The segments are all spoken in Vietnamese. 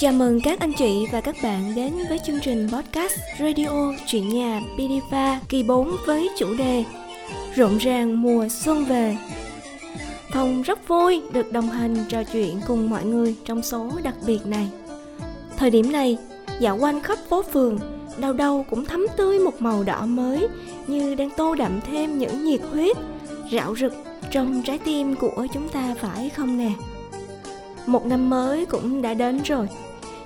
Chào mừng các anh chị và các bạn đến với chương trình podcast Radio Chuyện Nhà Pidifa kỳ 4 với chủ đề Rộn ràng mùa xuân về. Thông rất vui được đồng hành trò chuyện cùng mọi người trong số đặc biệt này. Thời điểm này, dạo quanh khắp phố phường, đâu đâu cũng thấm tươi một màu đỏ mới như đang tô đậm thêm những nhiệt huyết, rạo rực trong trái tim của chúng ta phải không nè? Một năm mới cũng đã đến rồi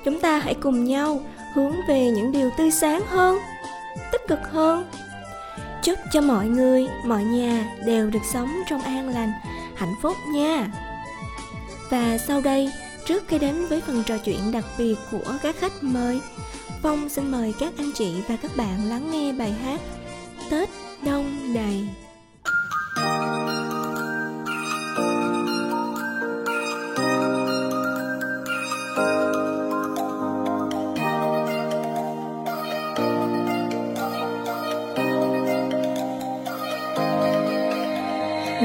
chúng ta hãy cùng nhau hướng về những điều tươi sáng hơn, tích cực hơn. Chúc cho mọi người, mọi nhà đều được sống trong an lành, hạnh phúc nha. Và sau đây, trước khi đến với phần trò chuyện đặc biệt của các khách mời, phong xin mời các anh chị và các bạn lắng nghe bài hát tết đông đầy.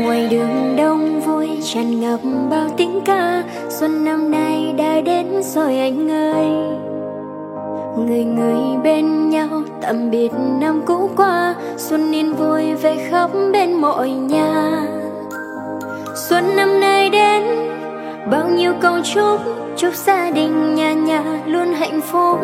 Ngoài đường đông vui tràn ngập bao tiếng ca, xuân năm nay đã đến rồi anh ơi. Người người bên nhau tạm biệt năm cũ qua, xuân yên vui về khắp bên mọi nhà. Xuân năm nay đến, bao nhiêu câu chúc chúc gia đình, nhà nhà luôn hạnh phúc.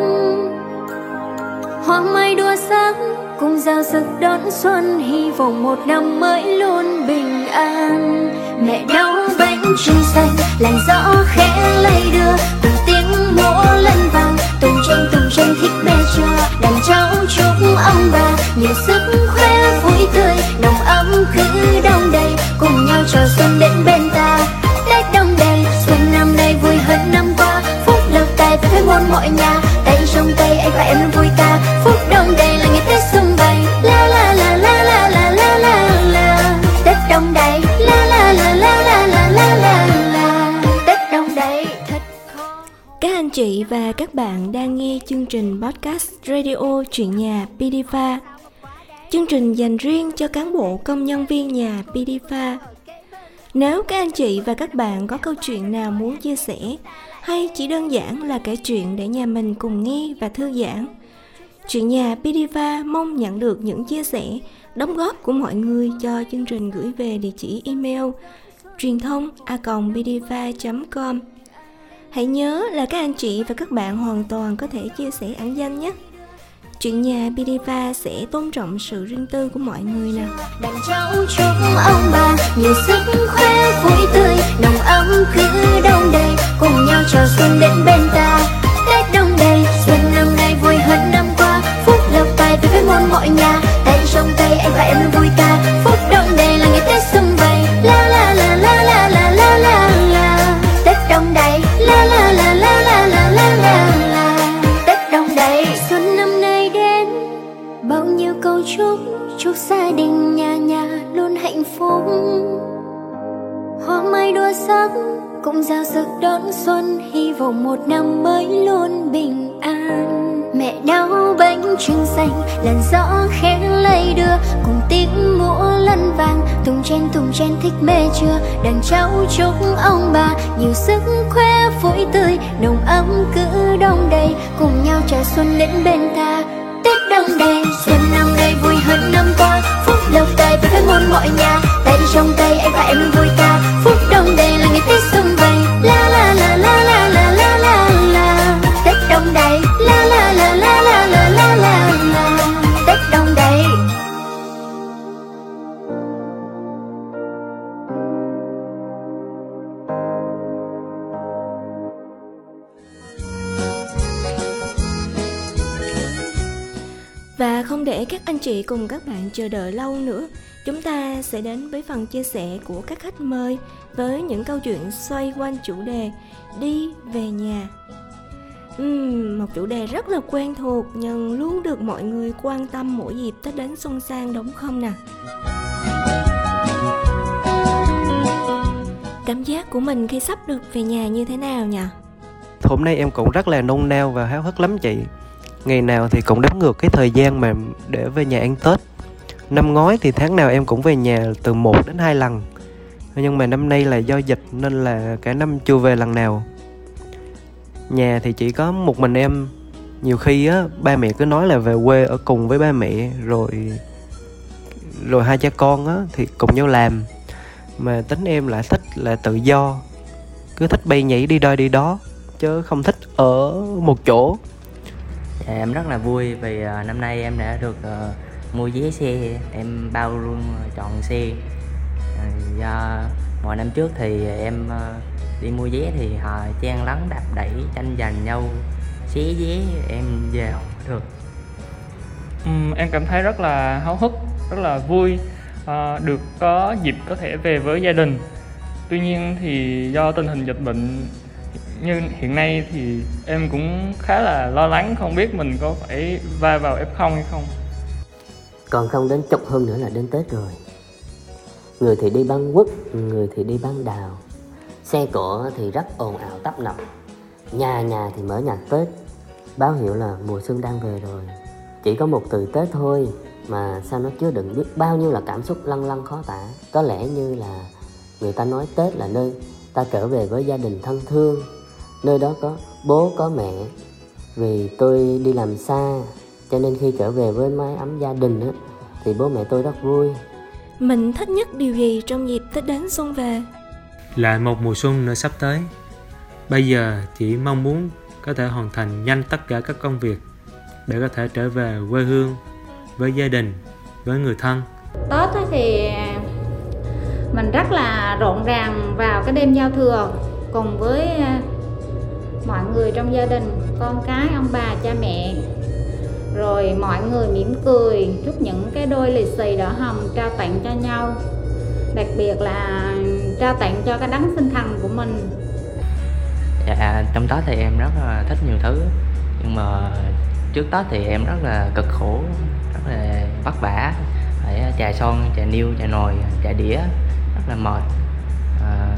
Hoa mai đua sắc cùng giao sức đón xuân, hy vọng một năm mới luôn bình an. Mẹ nấu bánh trưng xanh làn gió khẽ lay đưa. Cùng tiếng múa lân vang tùng tranh tùng tranh thích bê chờ đàn cháu chúc ông bà nhiều sức khỏe vui tươi. Nồng ấm cứ đông đầy, cùng nhau chờ xuân đến bên ta. Tết đông đầy, xuân năm nay vui hơn năm qua. Phúc lộc tài với muôn mọi nhà, tay trong tay anh và em luôn vui ca phúc đông đầy là ngày tết xuân Các anh chị và các bạn đang nghe chương trình podcast Radio Chuyện Nhà Pidifa. Chương trình dành riêng cho cán bộ công nhân viên nhà Pidifa. Nếu các anh chị và các bạn có câu chuyện nào muốn chia sẻ hay chỉ đơn giản là kể chuyện để nhà mình cùng nghe và thư giãn, Chuyện nhà Pidiva mong nhận được những chia sẻ, đóng góp của mọi người cho chương trình gửi về địa chỉ email truyền thông a com. Hãy nhớ là các anh chị và các bạn hoàn toàn có thể chia sẻ ẩn danh nhé. Chuyện nhà bidiva sẽ tôn trọng sự riêng tư của mọi người nào. đàn cháu chúc ông bà nhiều sức khỏe, vui tươi. Nồng ấm cứ đông đầy, cùng nhau chào xuân đến bên ta. Tết đông đầy, xuân năm nay vui hơn năm qua. Phúc lộc tài về với muôn mọi nhà trong tay anh và em luôn vui ca phúc đông đầy là ngày tết xuân vầy la la la la la la la la la tết đông đầy la la la la la la la la la tết đông đầy xuân năm nay đến bao nhiêu câu chúc chúc gia đình nhà nhà luôn hạnh phúc hoa mai đua sắc cũng giao sức đón xuân hy vọng một năm mới luôn bình an mẹ nấu bánh trưng xanh làn gió khẽ lay đưa cùng tiếng múa lân vàng, tùng chen tùng chen thích mê chưa? Đàn cháu chúc ông bà nhiều sức khỏe vui tươi. Nồng ấm cứ đông đầy cùng nhau trà xuân đến bên ta. Tết đông đầy xuân năm nay vui hơn năm qua. Phúc lộc tài với muôn mọi nhà. Tay trong tay anh và em vui ca. Phúc đông đầy là ngày tết anh chị cùng các bạn chờ đợi lâu nữa, chúng ta sẽ đến với phần chia sẻ của các khách mời với những câu chuyện xoay quanh chủ đề đi về nhà. Uhm, một chủ đề rất là quen thuộc nhưng luôn được mọi người quan tâm mỗi dịp Tết đến xuân sang đúng không nè? Cảm giác của mình khi sắp được về nhà như thế nào nhỉ? Hôm nay em cũng rất là nôn nao và háo hức lắm chị Ngày nào thì cũng đếm ngược cái thời gian mà để về nhà ăn Tết. Năm ngoái thì tháng nào em cũng về nhà từ 1 đến 2 lần. Nhưng mà năm nay là do dịch nên là cả năm chưa về lần nào. Nhà thì chỉ có một mình em. Nhiều khi á, ba mẹ cứ nói là về quê ở cùng với ba mẹ, rồi rồi hai cha con á, thì cùng nhau làm. Mà tính em lại thích là tự do. Cứ thích bay nhảy đi đây đi đó, chứ không thích ở một chỗ. Dạ, em rất là vui vì ờ, năm nay em đã được ờ, mua vé xe. Em bao luôn ờ, chọn xe. Do mọi năm trước thì em đi mua vé thì họ chen lấn đạp đẩy tranh giành nhau xé vé em về không được. Ừ, em cảm thấy rất là háo hức rất là vui được có dịp có thể về với gia đình. Tuy nhiên thì do tình hình dịch bệnh như hiện nay thì em cũng khá là lo lắng, không biết mình có phải va vào F0 hay không. Còn không đến chục hơn nữa là đến Tết rồi. Người thì đi băng quất, người thì đi băng đào. Xe cộ thì rất ồn ào tấp nập. Nhà nhà thì mở nhạc Tết. Báo hiệu là mùa xuân đang về rồi. Chỉ có một từ Tết thôi, mà sao nó chứa đựng biết bao nhiêu là cảm xúc lăn lăn khó tả. Có lẽ như là người ta nói tết là nơi ta trở về với gia đình thân thương nơi đó có bố có mẹ. Vì tôi đi làm xa cho nên khi trở về với mái ấm gia đình á, thì bố mẹ tôi rất vui. Mình thích nhất điều gì trong dịp tết đến xuân về? Lại một mùa xuân nữa sắp tới. Bây giờ chỉ mong muốn có thể hoàn thành nhanh tất cả các công việc để có thể trở về quê hương với gia đình với người thân. Tết thì mình rất là rộn ràng vào cái đêm giao thừa cùng với mọi người trong gia đình con cái ông bà cha mẹ. Rồi mọi người mỉm cười chúc những cái đôi lì xì đỏ hồng trao tặng cho nhau. Đặc biệt là trao tặng cho cái đấng sinh thần của mình. Dạ trong tết thì em rất là thích nhiều thứ. Nhưng mà trước tết thì em rất là cực khổ rất là vất vả. Phải chà son chà niêu chà nồi chà đĩa rất là mệt. À,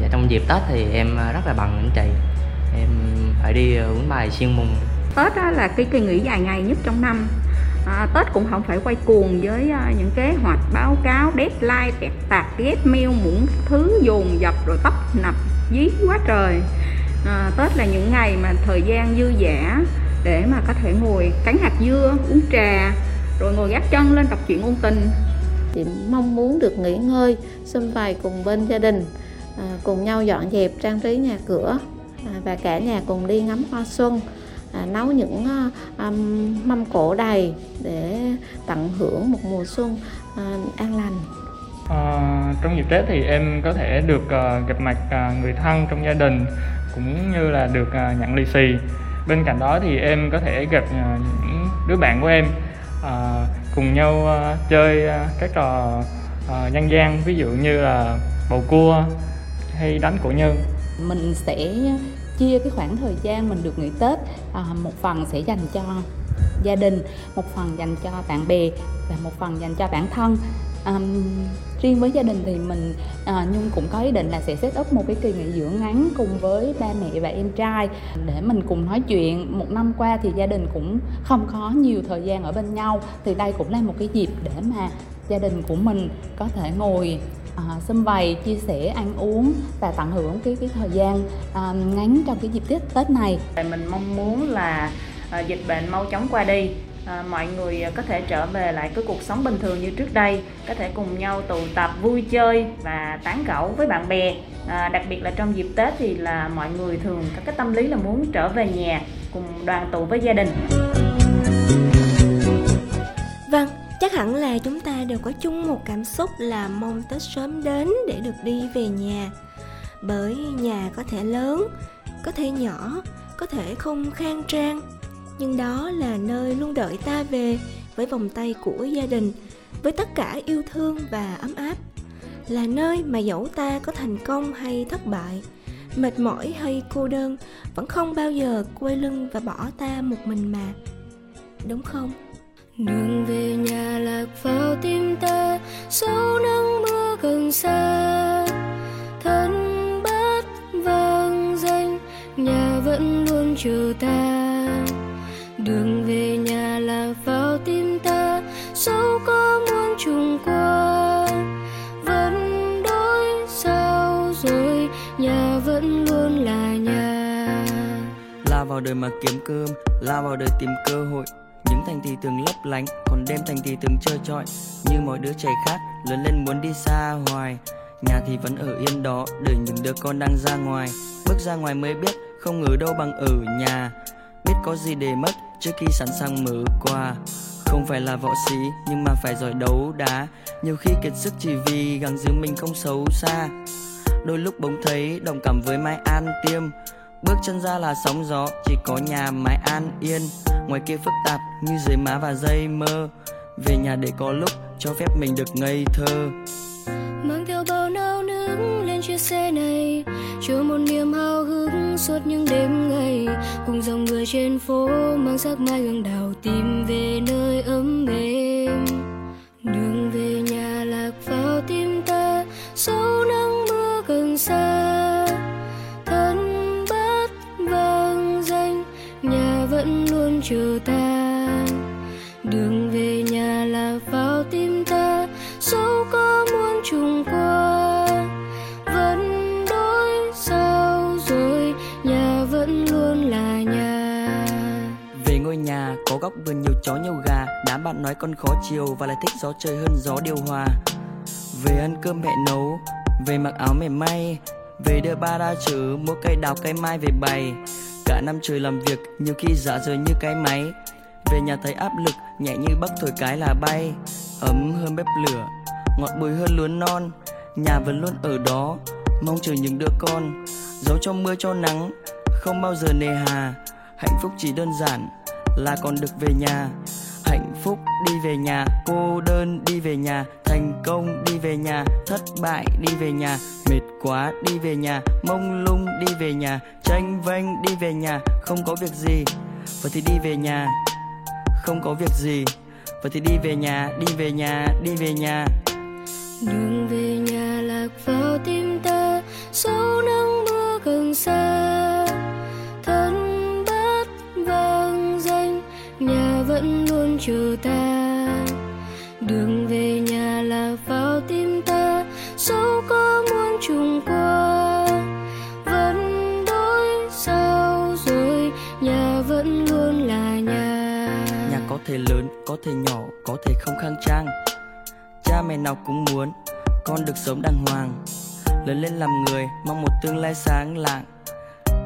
và trong dịp tết thì em rất là bằng anh chị em phải đi uống bài xuyên mùng. Tết đó là cái kỳ nghỉ dài ngày nhất trong năm. À, tết cũng không phải quay cuồng với uh, những kế hoạch báo cáo deadline tẹt tạc ghét mail muỗng thứ dồn dập rồi tấp nập dí quá trời. À, tết là những ngày mà thời gian dư dả để mà có thể ngồi cắn hạt dưa uống trà rồi ngồi gác chân lên đọc chuyện ôn tình. Chị mong muốn được nghỉ ngơi xung vầy cùng bên gia đình à, cùng nhau dọn dẹp trang trí nhà cửa và cả nhà cùng đi ngắm hoa xuân à, nấu những à, mâm cổ đầy để tận hưởng một mùa xuân à, an lành. À, trong dịp tết thì em có thể được uh, gặp mặt uh, người thân trong gia đình cũng như là được uh, nhận lì xì. Bên cạnh đó thì em có thể gặp uh, những đứa bạn của em uh, cùng nhau uh, chơi uh, các trò uh, dân gian ví dụ như là bầu cua hay đánh cổ nhân. Mình sẽ chia cái khoảng thời gian mình được nghỉ tết à, một phần sẽ dành cho gia đình một phần dành cho bạn bè và một phần dành cho bản thân. Um, riêng với gia đình thì mình à, nhung cũng có ý định là sẽ set up một cái kỳ nghỉ dưỡng ngắn cùng với ba mẹ và em trai. Để mình cùng nói chuyện một năm qua thì gia đình cũng không có nhiều thời gian ở bên nhau thì đây cũng là một cái dịp để mà gia đình của mình có thể ngồi à, xâm bày chia sẻ ăn uống và tận hưởng cái cái thời gian à, ngắn trong cái dịp tết tết này. Mình mong muốn là à, dịch bệnh mau chóng qua đi. À, mọi người có thể trở về lại cái cuộc sống bình thường như trước đây có thể cùng nhau tụ tập vui chơi và tán gẫu với bạn bè. À, đặc biệt là trong dịp tết thì là mọi người thường có cái tâm lý là muốn trở về nhà cùng đoàn tụ với gia đình. Vâng chắc hẳn là chúng ta đều có chung một cảm xúc là mong tết sớm đến để được đi về nhà. Bởi nhà có thể lớn, có thể nhỏ, có thể không khang trang. Nhưng đó là nơi luôn đợi ta về với vòng tay của gia đình, với tất cả yêu thương và ấm áp. Là nơi mà dẫu ta có thành công hay thất bại, mệt mỏi hay cô đơn, vẫn không bao giờ quay lưng và bỏ ta một mình mà. Đúng không? Đường về nhà lạc vào tim ta, sau nắng mưa gần xa. Thân bát vang danh, nhà vẫn luôn chờ ta. Đường về nhà lạc vào tim ta dẫu có muôn trùng qua. Vẫn đôi sao rồi, nhà vẫn luôn là nhà. Vào đời mà kiếm cơm lao vào đời tìm cơ hội thành thì thường lấp lánh, còn đêm thành thì thường chơi trọi. Như mọi đứa trẻ khác, lớn lên muốn đi xa hoài. Nhà thì vẫn ở yên đó đợi những đứa con đang ra ngoài. Bước ra ngoài mới biết, không ngờ đâu bằng ở nhà. Biết có gì để mất, trước khi sẵn sàng mở quà. Không phải là võ sĩ, nhưng mà phải giỏi đấu đá. Nhiều khi kiệt sức chỉ vì gắng giữ mình không xấu xa. Đôi lúc bỗng thấy đồng cảm với mái an tiêm bước chân ra là sóng gió, chỉ có nhà mái an yên. Ngoài kia phức tạp như dưới má và dây mơ. Về nhà để có lúc cho phép mình được ngây thơ. Mang theo bao nao nức lên chiếc xe này, chứa một niềm hào hứng suốt những đêm ngày. Cùng dòng người trên phố mang sắc mai hương đào tìm về nơi ấm êm. Đường về nhà lạc vào tim ta dấu nắng mưa gần xa. Chờ ta. Đường về nhà là vào tim ta dẫu có muốn trùng qua, vẫn đổi sao rồi, nhà vẫn luôn là nhà. Về ngôi nhà, có góc vườn nhiều chó nhiều gà, đám bạn nói con khó chiều và lại thích gió trời hơn gió điều hòa. Về ăn cơm mẹ nấu, về mặc áo mẹ may về đưa ba ra chữ mua cây đào cây mai về bày. Cả năm trời làm việc, nhiều khi giả rời như cái máy. Về nhà thấy áp lực, nhẹ như bắp thổi cái là bay. Ấm hơn bếp lửa, ngọt bùi hơn lúa non. Nhà vẫn luôn ở đó, mong chờ những đứa con. Giấu cho mưa cho nắng, không bao giờ nề hà. Hạnh phúc chỉ đơn giản là còn được về nhà hạnh phúc đi về nhà cô đơn đi về nhà thành công đi về nhà thất bại đi về nhà mệt quá đi về nhà mông lung đi về nhà tranh vênh đi về nhà không có việc gì vậy thì đi về nhà không có việc gì vậy thì đi về nhà đi về nhà đi về nhà đường về nhà lạc vào tim ta dấu nắng mưa gần xa vẫn luôn chờ ta. Đường về nhà là vào tim ta dẫu có muốn trùng qua, vẫn đổi sao rồi nhà vẫn luôn là nhà. Nhà có thể lớn, có thể nhỏ, có thể không khang trang. Cha mẹ nào cũng muốn con được sống đàng hoàng. Lớn lên làm người, mong một tương lai sáng lạng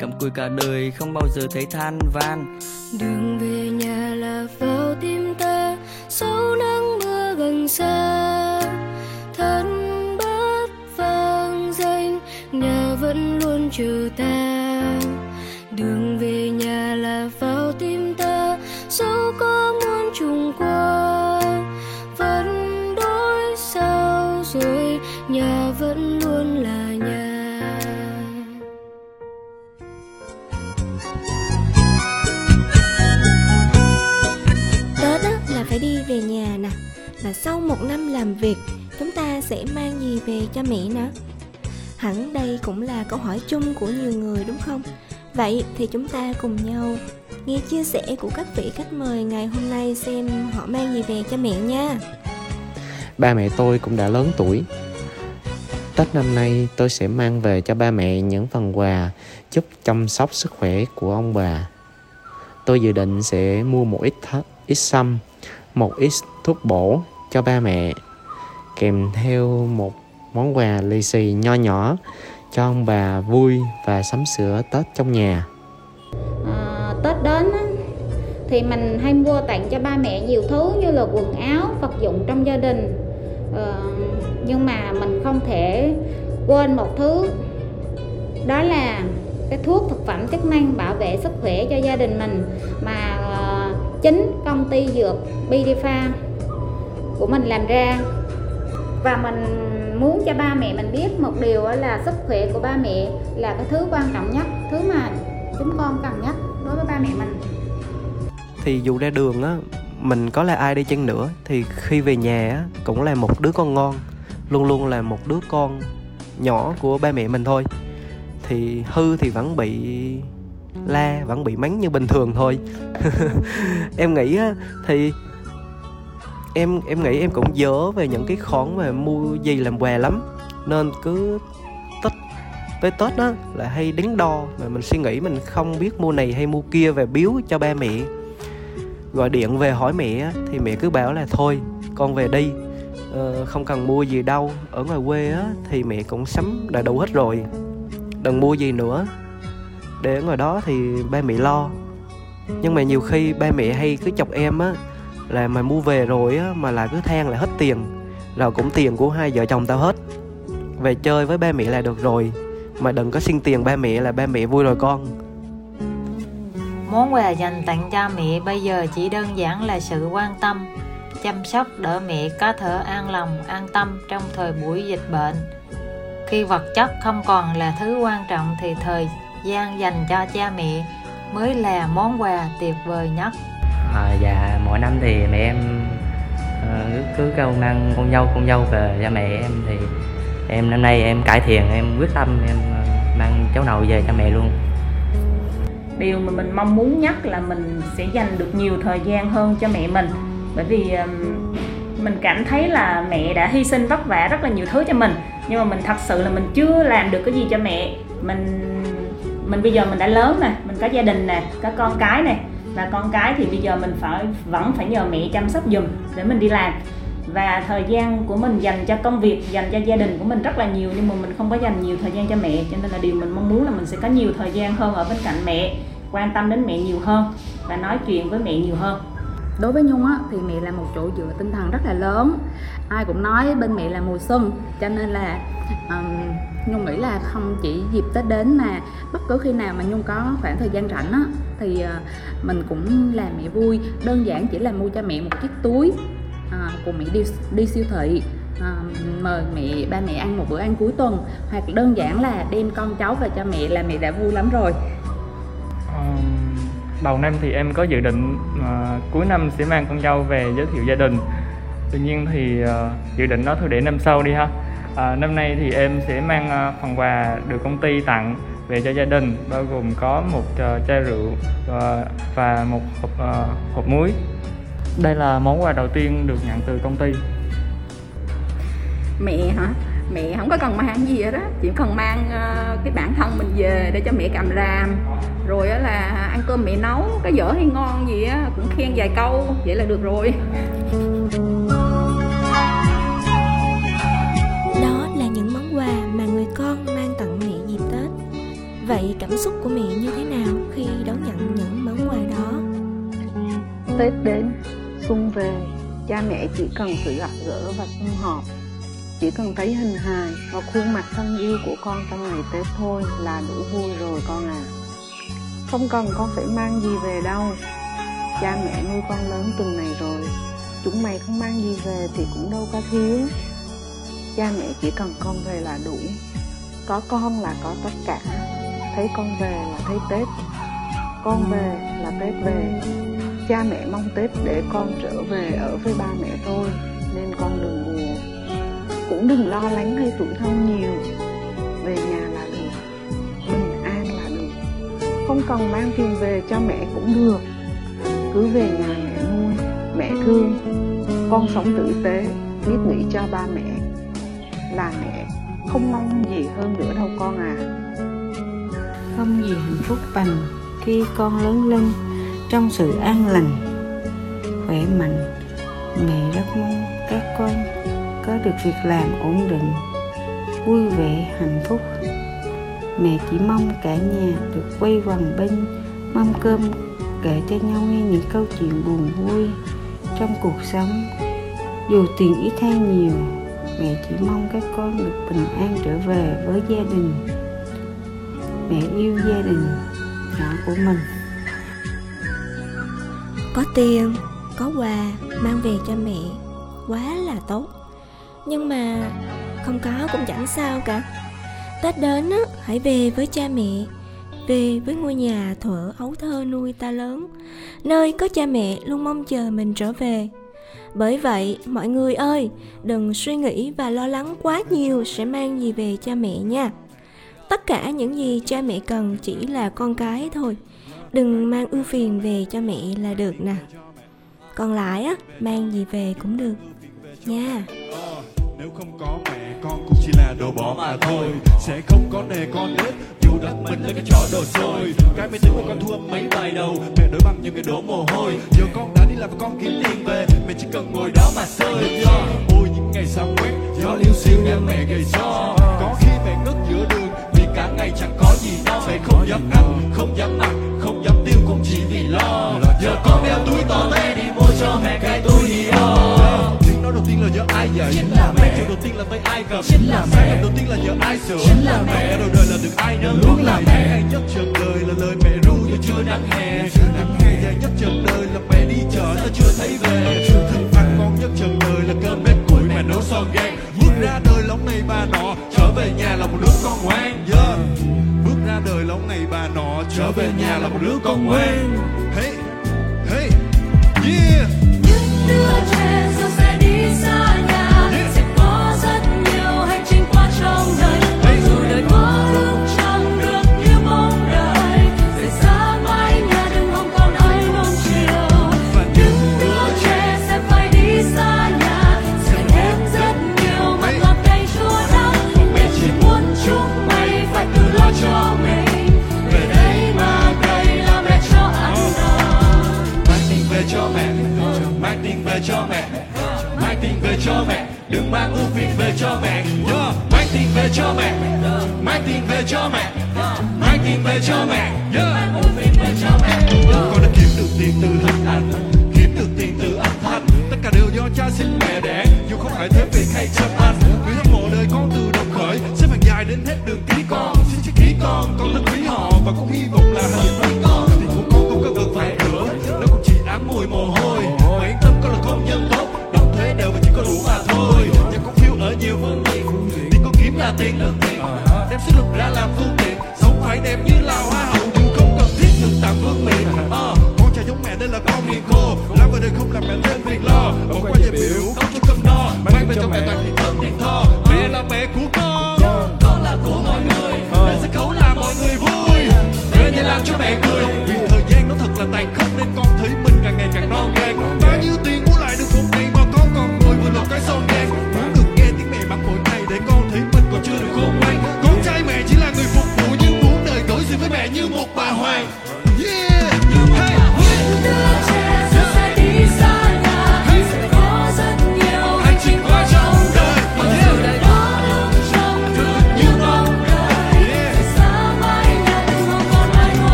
cầm cùi cả đời, không bao giờ thấy than van đường về nhà là vào tim ta dẫu nắng mưa gần xa. Thân bát vang danh, nhà vẫn luôn chờ ta. Đường làm việc Chúng ta sẽ mang gì về cho mẹ nữa Hẳn đây cũng là câu hỏi chung của nhiều người đúng không? Vậy thì chúng ta cùng nhau nghe chia sẻ của các vị khách mời ngày hôm nay xem họ mang gì về cho mẹ nha Ba mẹ tôi cũng đã lớn tuổi Tết năm nay tôi sẽ mang về cho ba mẹ những phần quà giúp chăm sóc sức khỏe của ông bà. Tôi dự định sẽ mua một ít th- ít sâm, một ít thuốc bổ cho ba mẹ, kèm theo một món quà lì xì nho nhỏ cho ông bà vui và sắm sửa Tết trong nhà. à, Tết đến á, thì mình hay mua tặng cho ba mẹ nhiều thứ như là quần áo vật dụng trong gia đình À, nhưng mà mình không thể quên một thứ đó là cái thuốc thực phẩm chức năng bảo vệ sức khỏe cho gia đình mình mà ờ, chính công ty dược Bidifa của mình làm ra và mình muốn cho ba mẹ mình biết một điều là sức khỏe của ba mẹ là cái thứ quan trọng nhất thứ mà chúng con cần nhất đối với ba mẹ mình Thì dù ra đường á, mình có là ai đi chăng nữa thì khi về nhà á, cũng là một đứa con ngon, luôn luôn là một đứa con nhỏ của ba mẹ mình thôi. Thì hư thì vẫn bị la, vẫn bị mắng như bình thường thôi. em nghĩ á, thì em em nghĩ em cũng dở về những cái khoản mà mua gì làm quà lắm. Nên cứ tết tới tết đó là hay đắn đo mà mình suy nghĩ mình không biết mua này hay mua kia về biếu cho ba mẹ. Gọi điện về hỏi mẹ thì mẹ cứ bảo là thôi con về đi. Ờ, không cần mua gì đâu. Ở ngoài quê á thì mẹ cũng sắm đã đủ hết rồi. Đừng mua gì nữa. Để ở ngoài đó thì ba mẹ lo. Nhưng mà nhiều khi ba mẹ hay cứ chọc em á là mày mua về rồi á, mà là cứ than là hết tiền. Rồi cũng tiền của hai vợ chồng tao hết. Về chơi với ba mẹ là được rồi, mà đừng có xin tiền ba mẹ là ba mẹ vui rồi con. Món quà dành tặng cha mẹ bây giờ chỉ đơn giản là sự quan tâm, chăm sóc đỡ mẹ có thể an lòng, an tâm trong thời buổi dịch bệnh. Khi vật chất không còn là thứ quan trọng thì thời gian dành cho cha mẹ mới là món quà tuyệt vời nhất à, dạ mỗi năm thì mẹ em ờ, cứ cứ câu mang con dâu con dâu về cho mẹ em. Thì em năm nay em cải thiện em quyết tâm em ờ, mang cháu nội về cho mẹ luôn. Điều mà mình mong muốn nhất là mình sẽ dành được nhiều thời gian hơn cho mẹ mình. Bởi vì mình cảm thấy là mẹ đã hy sinh vất vả rất là nhiều thứ cho mình. Nhưng mà mình thật sự là mình chưa làm được cái gì cho mẹ. Mình mình bây giờ mình đã lớn nè mình có gia đình nè có con cái nè và con cái thì bây giờ mình phải vẫn phải nhờ mẹ chăm sóc giùm để mình đi làm. Và thời gian của mình dành cho công việc dành cho gia đình của mình rất là nhiều nhưng mà mình không có dành nhiều thời gian cho mẹ. Cho nên là điều mình mong muốn là mình sẽ có nhiều thời gian hơn ở bên cạnh mẹ quan tâm đến mẹ nhiều hơn và nói chuyện với mẹ nhiều hơn. Đối với nhung á thì mẹ là một chỗ dựa tinh thần rất là lớn. Ai cũng nói bên mẹ là mùa xuân cho nên là um, nhung nghĩ là không chỉ dịp tết đến mà bất cứ khi nào mà nhung có khoảng thời gian rảnh á thì à, mình cũng làm mẹ vui. Đơn giản chỉ là mua cho mẹ một chiếc túi à, cùng mẹ đi đi siêu thị à, mời mẹ ba mẹ ăn một bữa ăn cuối tuần. Hoặc đơn giản là đem con cháu về cho mẹ là mẹ đã vui lắm rồi. Đầu năm thì em có dự định uh, cuối năm sẽ mang con dâu về giới thiệu gia đình. Tuy nhiên thì uh, dự định đó thôi để năm sau đi ha. Uh, năm nay thì em sẽ mang uh, phần quà được công ty tặng về cho gia đình bao gồm có một ờ, chai rượu ờ, và một hộp, ờ, hộp muối. Đây là món quà đầu tiên được nhận từ công ty. Mẹ hả? Mẹ không có cần mang gì hết á chỉ cần mang cái bản thân mình về để cho mẹ cầm làm. Rồi là ăn cơm mẹ nấu cái dở hay ngon gì á cũng khen vài câu vậy là được rồi. Vậy cảm xúc của mẹ như thế nào khi đón nhận những món quà đó tết đến, xuân về, cha mẹ chỉ cần sự gặp gỡ và sum họp chỉ cần thấy hình hài và khuôn mặt thân yêu của con trong ngày Tết thôi là đủ vui rồi con à. Không cần con phải mang gì về đâu. Cha mẹ nuôi con lớn từng này rồi. Chúng mày không mang gì về thì cũng đâu có thiếu. Cha mẹ chỉ cần con về là đủ. Có con là có tất cả. Thấy con về là thấy Tết. Con về là Tết về. Cha mẹ mong Tết để con trở về ở với ba mẹ thôi. Nên con đừng buồn. Cũng đừng lo lắng hay tủi thân nhiều. Về nhà là được bình an là được. Không cần mang tiền về cho mẹ cũng được. Cứ về nhà mẹ nuôi mẹ thương. Con sống tử tế biết nghĩ cho ba mẹ. Là mẹ không mong gì hơn nữa đâu con à không gì hạnh phúc bằng khi con lớn lên trong sự an lành, khỏe mạnh. Mẹ rất mong các con có được việc làm ổn định, vui vẻ, hạnh phúc. Mẹ chỉ mong cả nhà được quay quần bên mâm cơm kể cho nhau nghe những câu chuyện buồn vui trong cuộc sống. Dù tiền ít hay nhiều, mẹ chỉ mong các con được bình an trở về với gia đình mẹ yêu gia đình nhỏ của mình. Có tiền, có quà mang về cho mẹ, quá là tốt. Nhưng mà không có cũng chẳng sao cả. Tết đến á, hãy về với cha mẹ, về với ngôi nhà thuở ấu thơ nuôi ta lớn, nơi có cha mẹ luôn mong chờ mình trở về. Bởi vậy, mọi người ơi, đừng suy nghĩ và lo lắng quá nhiều sẽ mang gì về cha mẹ nha tất cả những gì cha mẹ cần chỉ là con cái thôi. Đừng mang ưu phiền về cho mẹ là được nè. Còn lại á, mang gì về cũng được. Nha. Nếu không có mẹ, con cũng chỉ là đồ bỏ mà thôi. Sẽ không có nề con nết dù đặt mình lên cái chó đồ sôi cái máy tính của con thua mấy bài đầu, mẹ đối bằng những cái đổ mồ hôi. Giờ con đã đi làm và con kiếm liền về, mẹ chỉ cần ngồi đó mà sơi ôi, những ngày sao quét, gió liêu xiêu đem mẹ gầy cho có khi cả ngày chẳng có gì no mẹ không dám ăn không dám mặc không dám tiêu cũng chỉ vì lo. Giờ con đeo túi to té đi mua cho mẹ cái túi Dior tiếng nói đầu tiên là giờ ai dạy chính là mẹ. Chuyện đầu tiên là tay ai cầm chính là mẹ đầu tiên là giờ ai sửa? Chính là mẹ. Rồi đời là được ai nâng luôn là mẹ. Hay nhất trần đời là lời mẹ ru như chưa nắng hè. Nắng hè. Dài nhất trần đời là mẹ đi chợ ta chưa thấy về. Thức ăn ngon nhất trần đời là cơm bếp củi nấu son gan bước ra đời lóng này bà nọ, trở về nhà là một đứa con ngoan. Yeah. bước ra đời lóng này bà nọ, trở về nhà là một đứa con ngoan. Hey hey.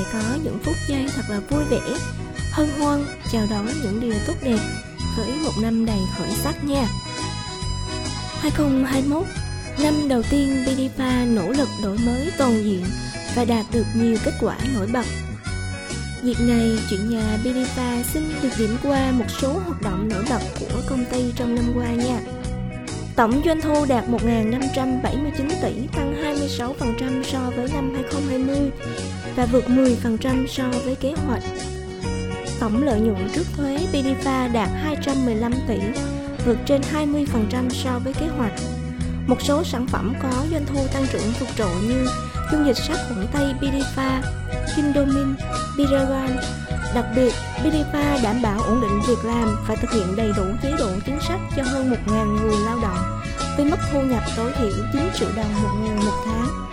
Sẽ có những phút giây thật là vui vẻ Hân hoan chào đón những điều tốt đẹp Với một năm đầy khởi sắc nha. 2021 Năm đầu tiên BDPa nỗ lực đổi mới toàn diện Và đạt được nhiều kết quả nổi bật. Việc này, chuyện nhà Bilifa xin được điểm qua một số hoạt động nổi bật của công ty trong năm qua nha. Tổng doanh thu đạt 1.579 tỷ, tăng 26% so với năm 2020 và vượt 10% so với kế hoạch. Tổng lợi nhuận trước thuế Bidifa đạt 215 tỷ, vượt trên 20% so với kế hoạch. Một số sản phẩm có doanh thu tăng trưởng vượt trội như dung dịch sát khuẩn tay Bidifa, Kindomin, Biragan. Đặc biệt, Bidifa đảm bảo ổn định việc làm và thực hiện đầy đủ chế độ chính sách cho hơn 1.000 người lao động với mức thu nhập tối thiểu 9 triệu đồng một người một tháng.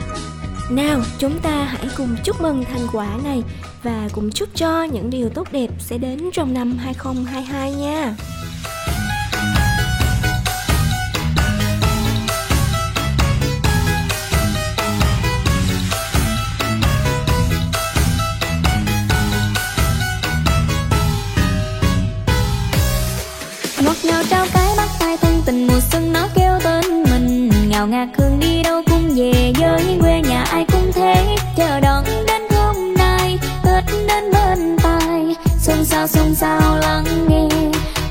Nào, chúng ta hãy cùng chúc mừng thành quả này và cùng chúc cho những điều tốt đẹp sẽ đến trong năm 2022 nha. Ngọt ngào trao cái bắt tay thân tình mùa xuân nó kêu tên mình Ngào ngạt hương đi đâu cũng về với người chờ đón đến hôm nay, tết đến bên tai, xôn xao xôn xao lắng nghe.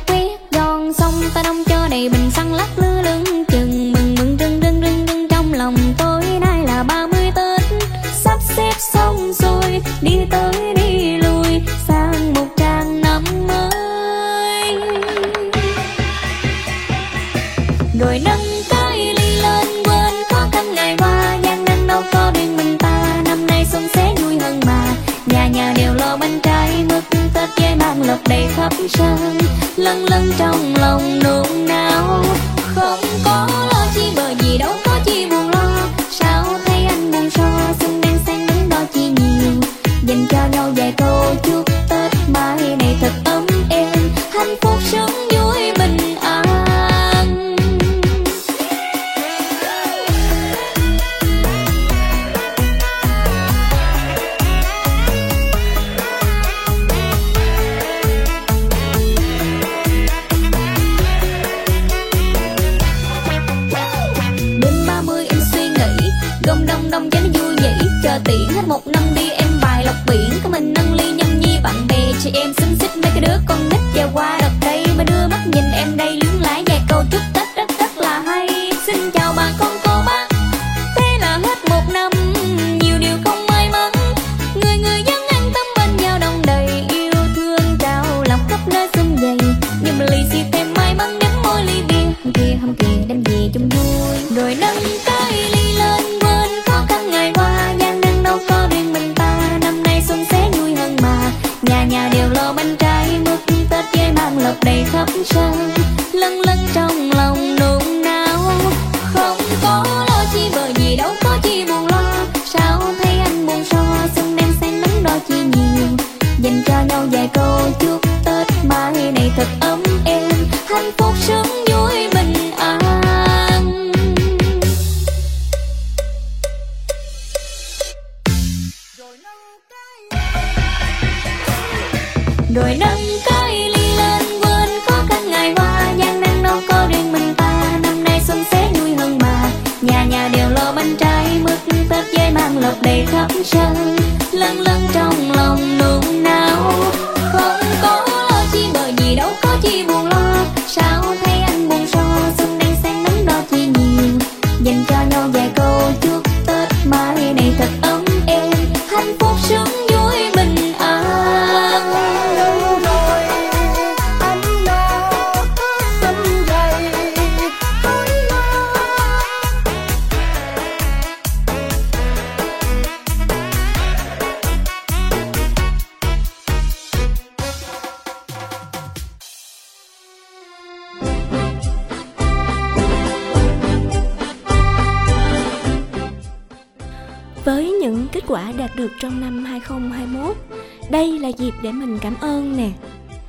Quyết giòn xong ta đông cho đầy bình xăng lắc lư lưng đầy khắp sân lâng lâng trong lòng nôn nao.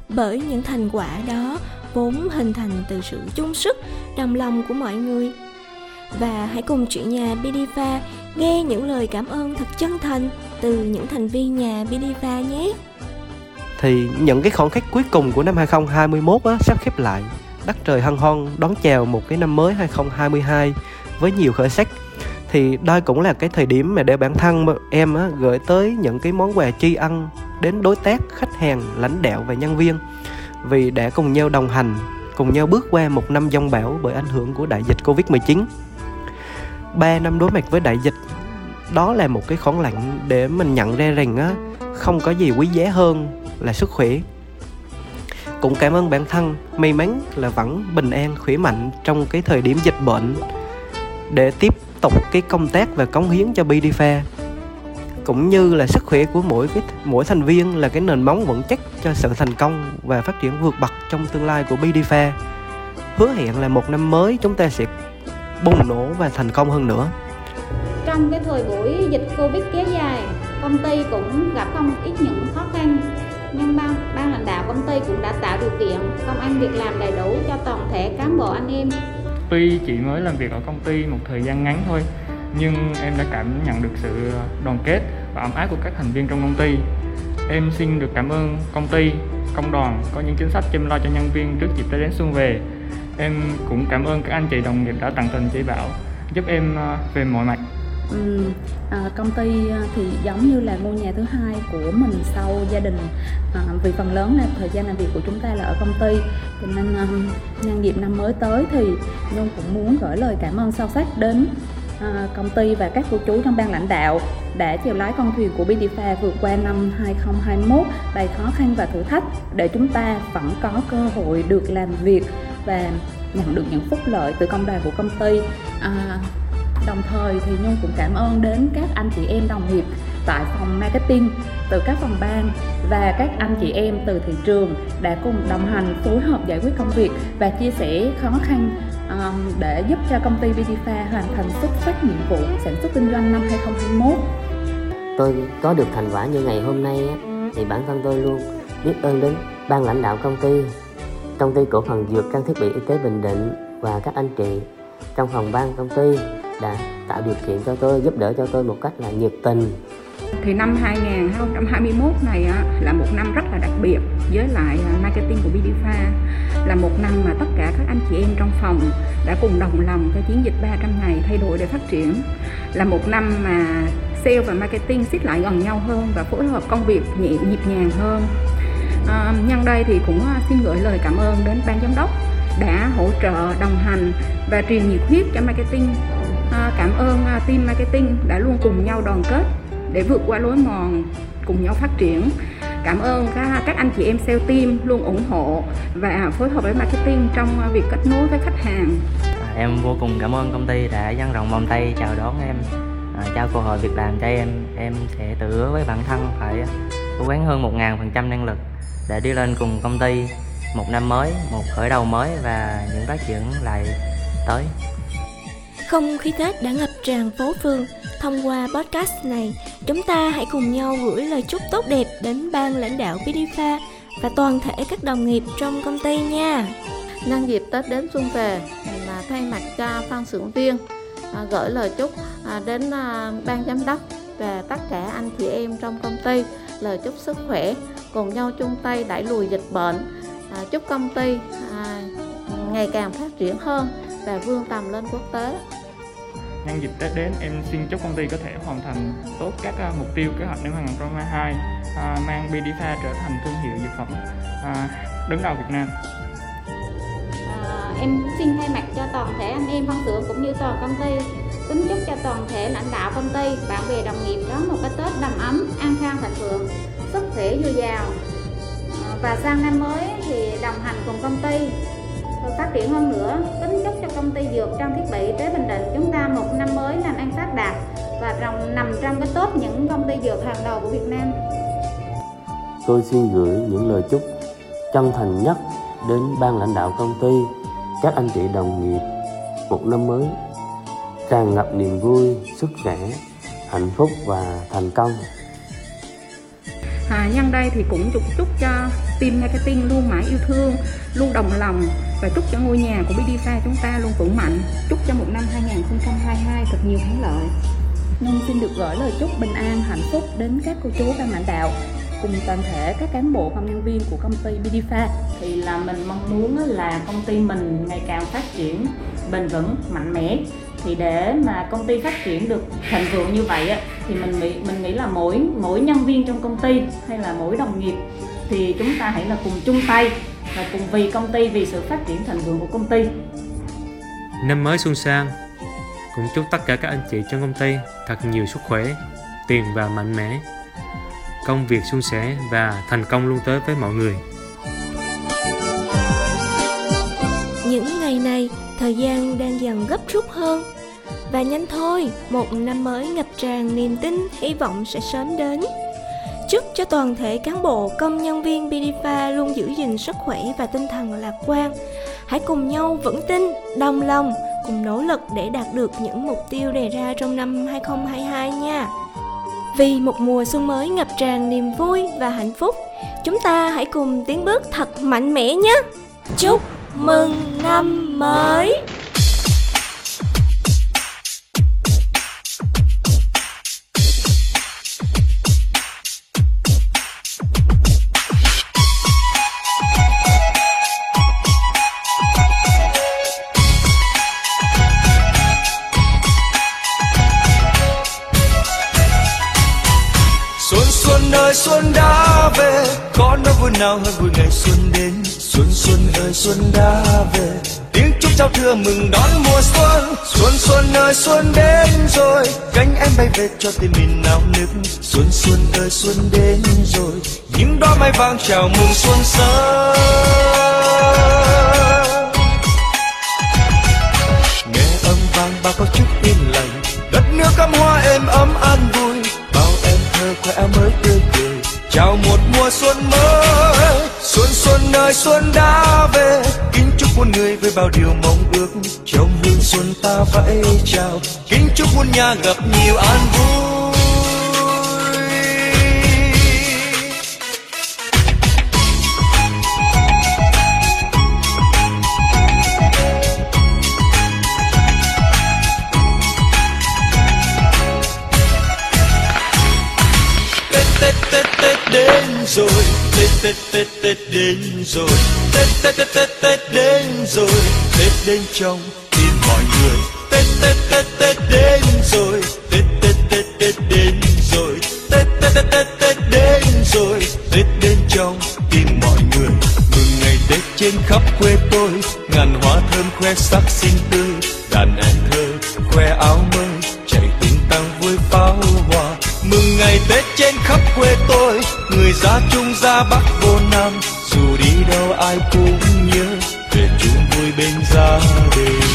Bởi những thành quả đó vốn hình thành từ sự chung sức, đồng lòng của mọi người. Và hãy cùng chuyện nhà Bidifa nghe những lời cảm ơn thật chân thành từ những thành viên nhà Bidifa nhé. Thì những cái khoảng khắc cuối cùng của năm 2021 á, sắp khép lại Đất trời hân hoan đón chào một cái năm mới 2022 với nhiều khởi sắc thì đây cũng là cái thời điểm mà để bản thân em á, gửi tới những cái món quà tri ân đến đối tác, khách hàng, lãnh đạo và nhân viên. Vì đã cùng nhau đồng hành, cùng nhau bước qua một năm dông bão bởi ảnh hưởng của đại dịch Covid-19. 3 năm đối mặt với đại dịch đó là một cái khoảng lặng để mình nhận ra rằng á không có gì quý giá hơn là sức khỏe. Cũng cảm ơn bản thân may mắn là vẫn bình an khỏe mạnh trong cái thời điểm dịch bệnh. Để tiếp tục cái công tác và cống hiến cho BDFA cũng như là sức khỏe của mỗi cái mỗi thành viên là cái nền móng vững chắc cho sự thành công và phát triển vượt bậc trong tương lai của BDFA hứa hẹn là một năm mới chúng ta sẽ bùng nổ và thành công hơn nữa Trong cái thời buổi dịch Covid kéo dài, công ty cũng gặp không ít những khó khăn. Nhưng ban, ban lãnh đạo công ty cũng đã tạo điều kiện công ăn việc làm đầy đủ cho toàn thể cán bộ anh em. Tuy chỉ mới làm việc ở công ty một thời gian ngắn thôi, nhưng em đã cảm nhận được sự đoàn kết và ấm áp của các thành viên trong công ty. Em xin được cảm ơn công ty, công đoàn có những chính sách chăm lo cho nhân viên trước dịp Tết đến xuân về. Em cũng cảm ơn các anh chị đồng nghiệp đã tận tình chỉ bảo giúp em ờ, về mọi mặt. Ừ, à, công ty ờ, thì giống như là ngôi nhà thứ hai của mình sau gia đình à, vì phần lớn là thời gian làm việc của chúng ta là ở công ty cho nên à, nhân dịp năm mới tới thì nhung cũng muốn gửi lời cảm ơn sâu sắc đến À, công ty và các cô chú trong ban lãnh đạo đã chèo lái con thuyền của Bidifa vượt qua năm 2021 đầy khó khăn và thử thách để chúng ta vẫn có cơ hội được làm việc và nhận được những phúc lợi từ công đoàn của công ty. À, đồng thời thì nhung cũng cảm ơn đến các anh chị em đồng nghiệp tại phòng marketing từ các phòng ban và các anh chị em từ thị trường đã cùng đồng hành phối hợp giải quyết công việc và chia sẻ khó khăn um, để giúp cho công ty Vitifa hoàn thành xuất sắc nhiệm vụ sản xuất kinh doanh năm 2021. Tôi có được thành quả như ngày hôm nay thì bản thân tôi luôn biết ơn đến ban lãnh đạo công ty, công ty cổ phần dược trang thiết bị y tế Bình Định và các anh chị trong phòng ban công ty đã tạo điều kiện cho tôi giúp đỡ cho tôi một cách là nhiệt tình thì năm 2021 này là một năm rất là đặc biệt với lại à, marketing của Bidifa là một năm mà tất cả các anh chị em trong phòng đã cùng đồng lòng cho chiến dịch 300 ngày thay đổi để phát triển. Là một năm mà sale và marketing xích lại gần nhau hơn và phối hợp công việc nhẹ nhịp nhàng hơn. À, nhân đây thì cũng à, xin gửi lời cảm ơn đến ban giám đốc đã hỗ trợ đồng hành và truyền nhiệt huyết cho marketing. À, cảm ơn à, team marketing đã luôn cùng nhau đoàn kết để vượt qua lối mòn cùng nhau phát triển. Cảm ơn các, anh chị em sale team luôn ủng hộ và phối hợp với marketing trong việc kết nối với khách hàng. À, em vô cùng cảm ơn công ty đã dang rộng vòng tay chào đón em. À, trao cơ hội việc làm cho em. Em sẽ tự hứa với bản thân phải cố gắng hơn một ngàn phần trăm năng lực để đi lên cùng công ty một năm mới một khởi đầu mới và những phát triển lại tới không khí Tết đã ngập tràn phố phường. Thông qua podcast này, chúng ta hãy cùng nhau gửi lời chúc tốt đẹp đến ban lãnh đạo Bidifa và toàn thể các đồng nghiệp trong công ty nha. Nhân dịp Tết đến xuân về, là thay mặt cho phan xưởng viên à, gửi lời chúc à, đến à, ban giám đốc và tất cả anh chị em trong công ty lời chúc sức khỏe cùng nhau chung tay đẩy lùi dịch bệnh à, chúc công ty à, ngày càng phát triển hơn và vươn tầm lên quốc tế nhân dịp Tết đến em xin chúc công ty có thể hoàn thành tốt các uh, mục tiêu kế hoạch năm 2022 uh, à, mang Bidifa trở thành thương hiệu dược phẩm uh, đứng đầu Việt Nam. À, em xin thay mặt cho toàn thể anh em phân xưởng cũng như toàn công ty kính chúc cho toàn thể lãnh đạo công ty, bạn bè đồng nghiệp đón một cái Tết đầm ấm, an khang thịnh vượng, sức khỏe dồi dào. Và sang năm mới thì đồng hành cùng công ty phát triển hơn nữa kính chúc cho công ty dược trang thiết bị y tế bình định chúng ta một năm mới làm ăn phát đạt và trong nằm trong cái top những công ty dược hàng đầu của Việt Nam. Tôi xin gửi những lời chúc chân thành nhất đến ban lãnh đạo công ty các anh chị đồng nghiệp một năm mới tràn ngập niềm vui sức khỏe hạnh phúc và thành công. À, nhân đây thì cũng chúc chúc cho team marketing luôn mãi yêu thương luôn đồng lòng và chúc cho ngôi nhà của BDFi chúng ta luôn vững mạnh. Chúc cho một năm 2022 thật nhiều thắng lợi. Nhân xin được gửi lời chúc bình an, hạnh phúc đến các cô chú ban lãnh đạo cùng toàn thể các cán bộ công nhân viên của công ty Bidifa thì là mình mong muốn là công ty mình ngày càng phát triển bền vững mạnh mẽ. Thì để mà công ty phát triển được thành vượng như vậy thì mình nghĩ mình nghĩ là mỗi mỗi nhân viên trong công ty hay là mỗi đồng nghiệp thì chúng ta hãy là cùng chung tay và cùng vì công ty vì sự phát triển thịnh vượng của công ty. Năm mới xuân sang cũng chúc tất cả các anh chị trong công ty thật nhiều sức khỏe tiền và mạnh mẽ. Công việc suôn sẻ và thành công luôn tới với mọi người. Những ngày này thời gian đang dần gấp rút hơn. Và nhanh thôi một năm mới ngập tràn niềm tin hy vọng sẽ sớm đến chúc cho toàn thể cán bộ, công nhân viên Bidifa luôn giữ gìn sức khỏe và tinh thần lạc quan. Hãy cùng nhau vững tin, đồng lòng, cùng nỗ lực để đạt được những mục tiêu đề ra trong năm 2022 nha. Vì một mùa xuân mới ngập tràn niềm vui và hạnh phúc, chúng ta hãy cùng tiến bước thật mạnh mẽ nhé. Chúc mừng năm mới. Nao nào hơn vui ngày xuân đến. Xuân xuân ơi, xuân đã về. Tiếng chúc chào thưa mừng đón mùa xuân. Xuân xuân ơi, xuân đến rồi. Cánh em bay về cho tim mình nao nức. Xuân xuân ơi, xuân đến rồi. Những đóa mai vàng chào mừng xuân sớm. Nghe âm vang bao câu chúc yên lành. Đất nước cắm hoa êm ấm an vui. Bao em thơ khoe mới tươi cười. Chào một mùa xuân mới xuân xuân đã về, kính chúc muôn người với bao điều mong ước. Trong hương xuân ta vẫy chào, kính chúc muôn nhà gặp nhiều an vui. Tết Tết Tết Tết đến rồi. Tết Tết Tết Tết đến rồi Tết Tết Tết Tết Tết đến rồi Tết đến trong tim mọi người Tết Tết Tết Tết đến rồi Tết Tết Tết Tết đến rồi Tết Tết Tết Tết Tết đến rồi Tết đến trong tim mọi người mừng ngày Tết trên khắp quê tôi ngàn hoa thơm khoe sắc xinh tươi đàn em thơ khoe áo mới chạy tung tăng vui pháo hoa mừng ngày Tết trên khắp quê tôi người ra trung ra bắc vô nam, dù đi đâu ai cũng nhớ, về chung vui bên gia đình.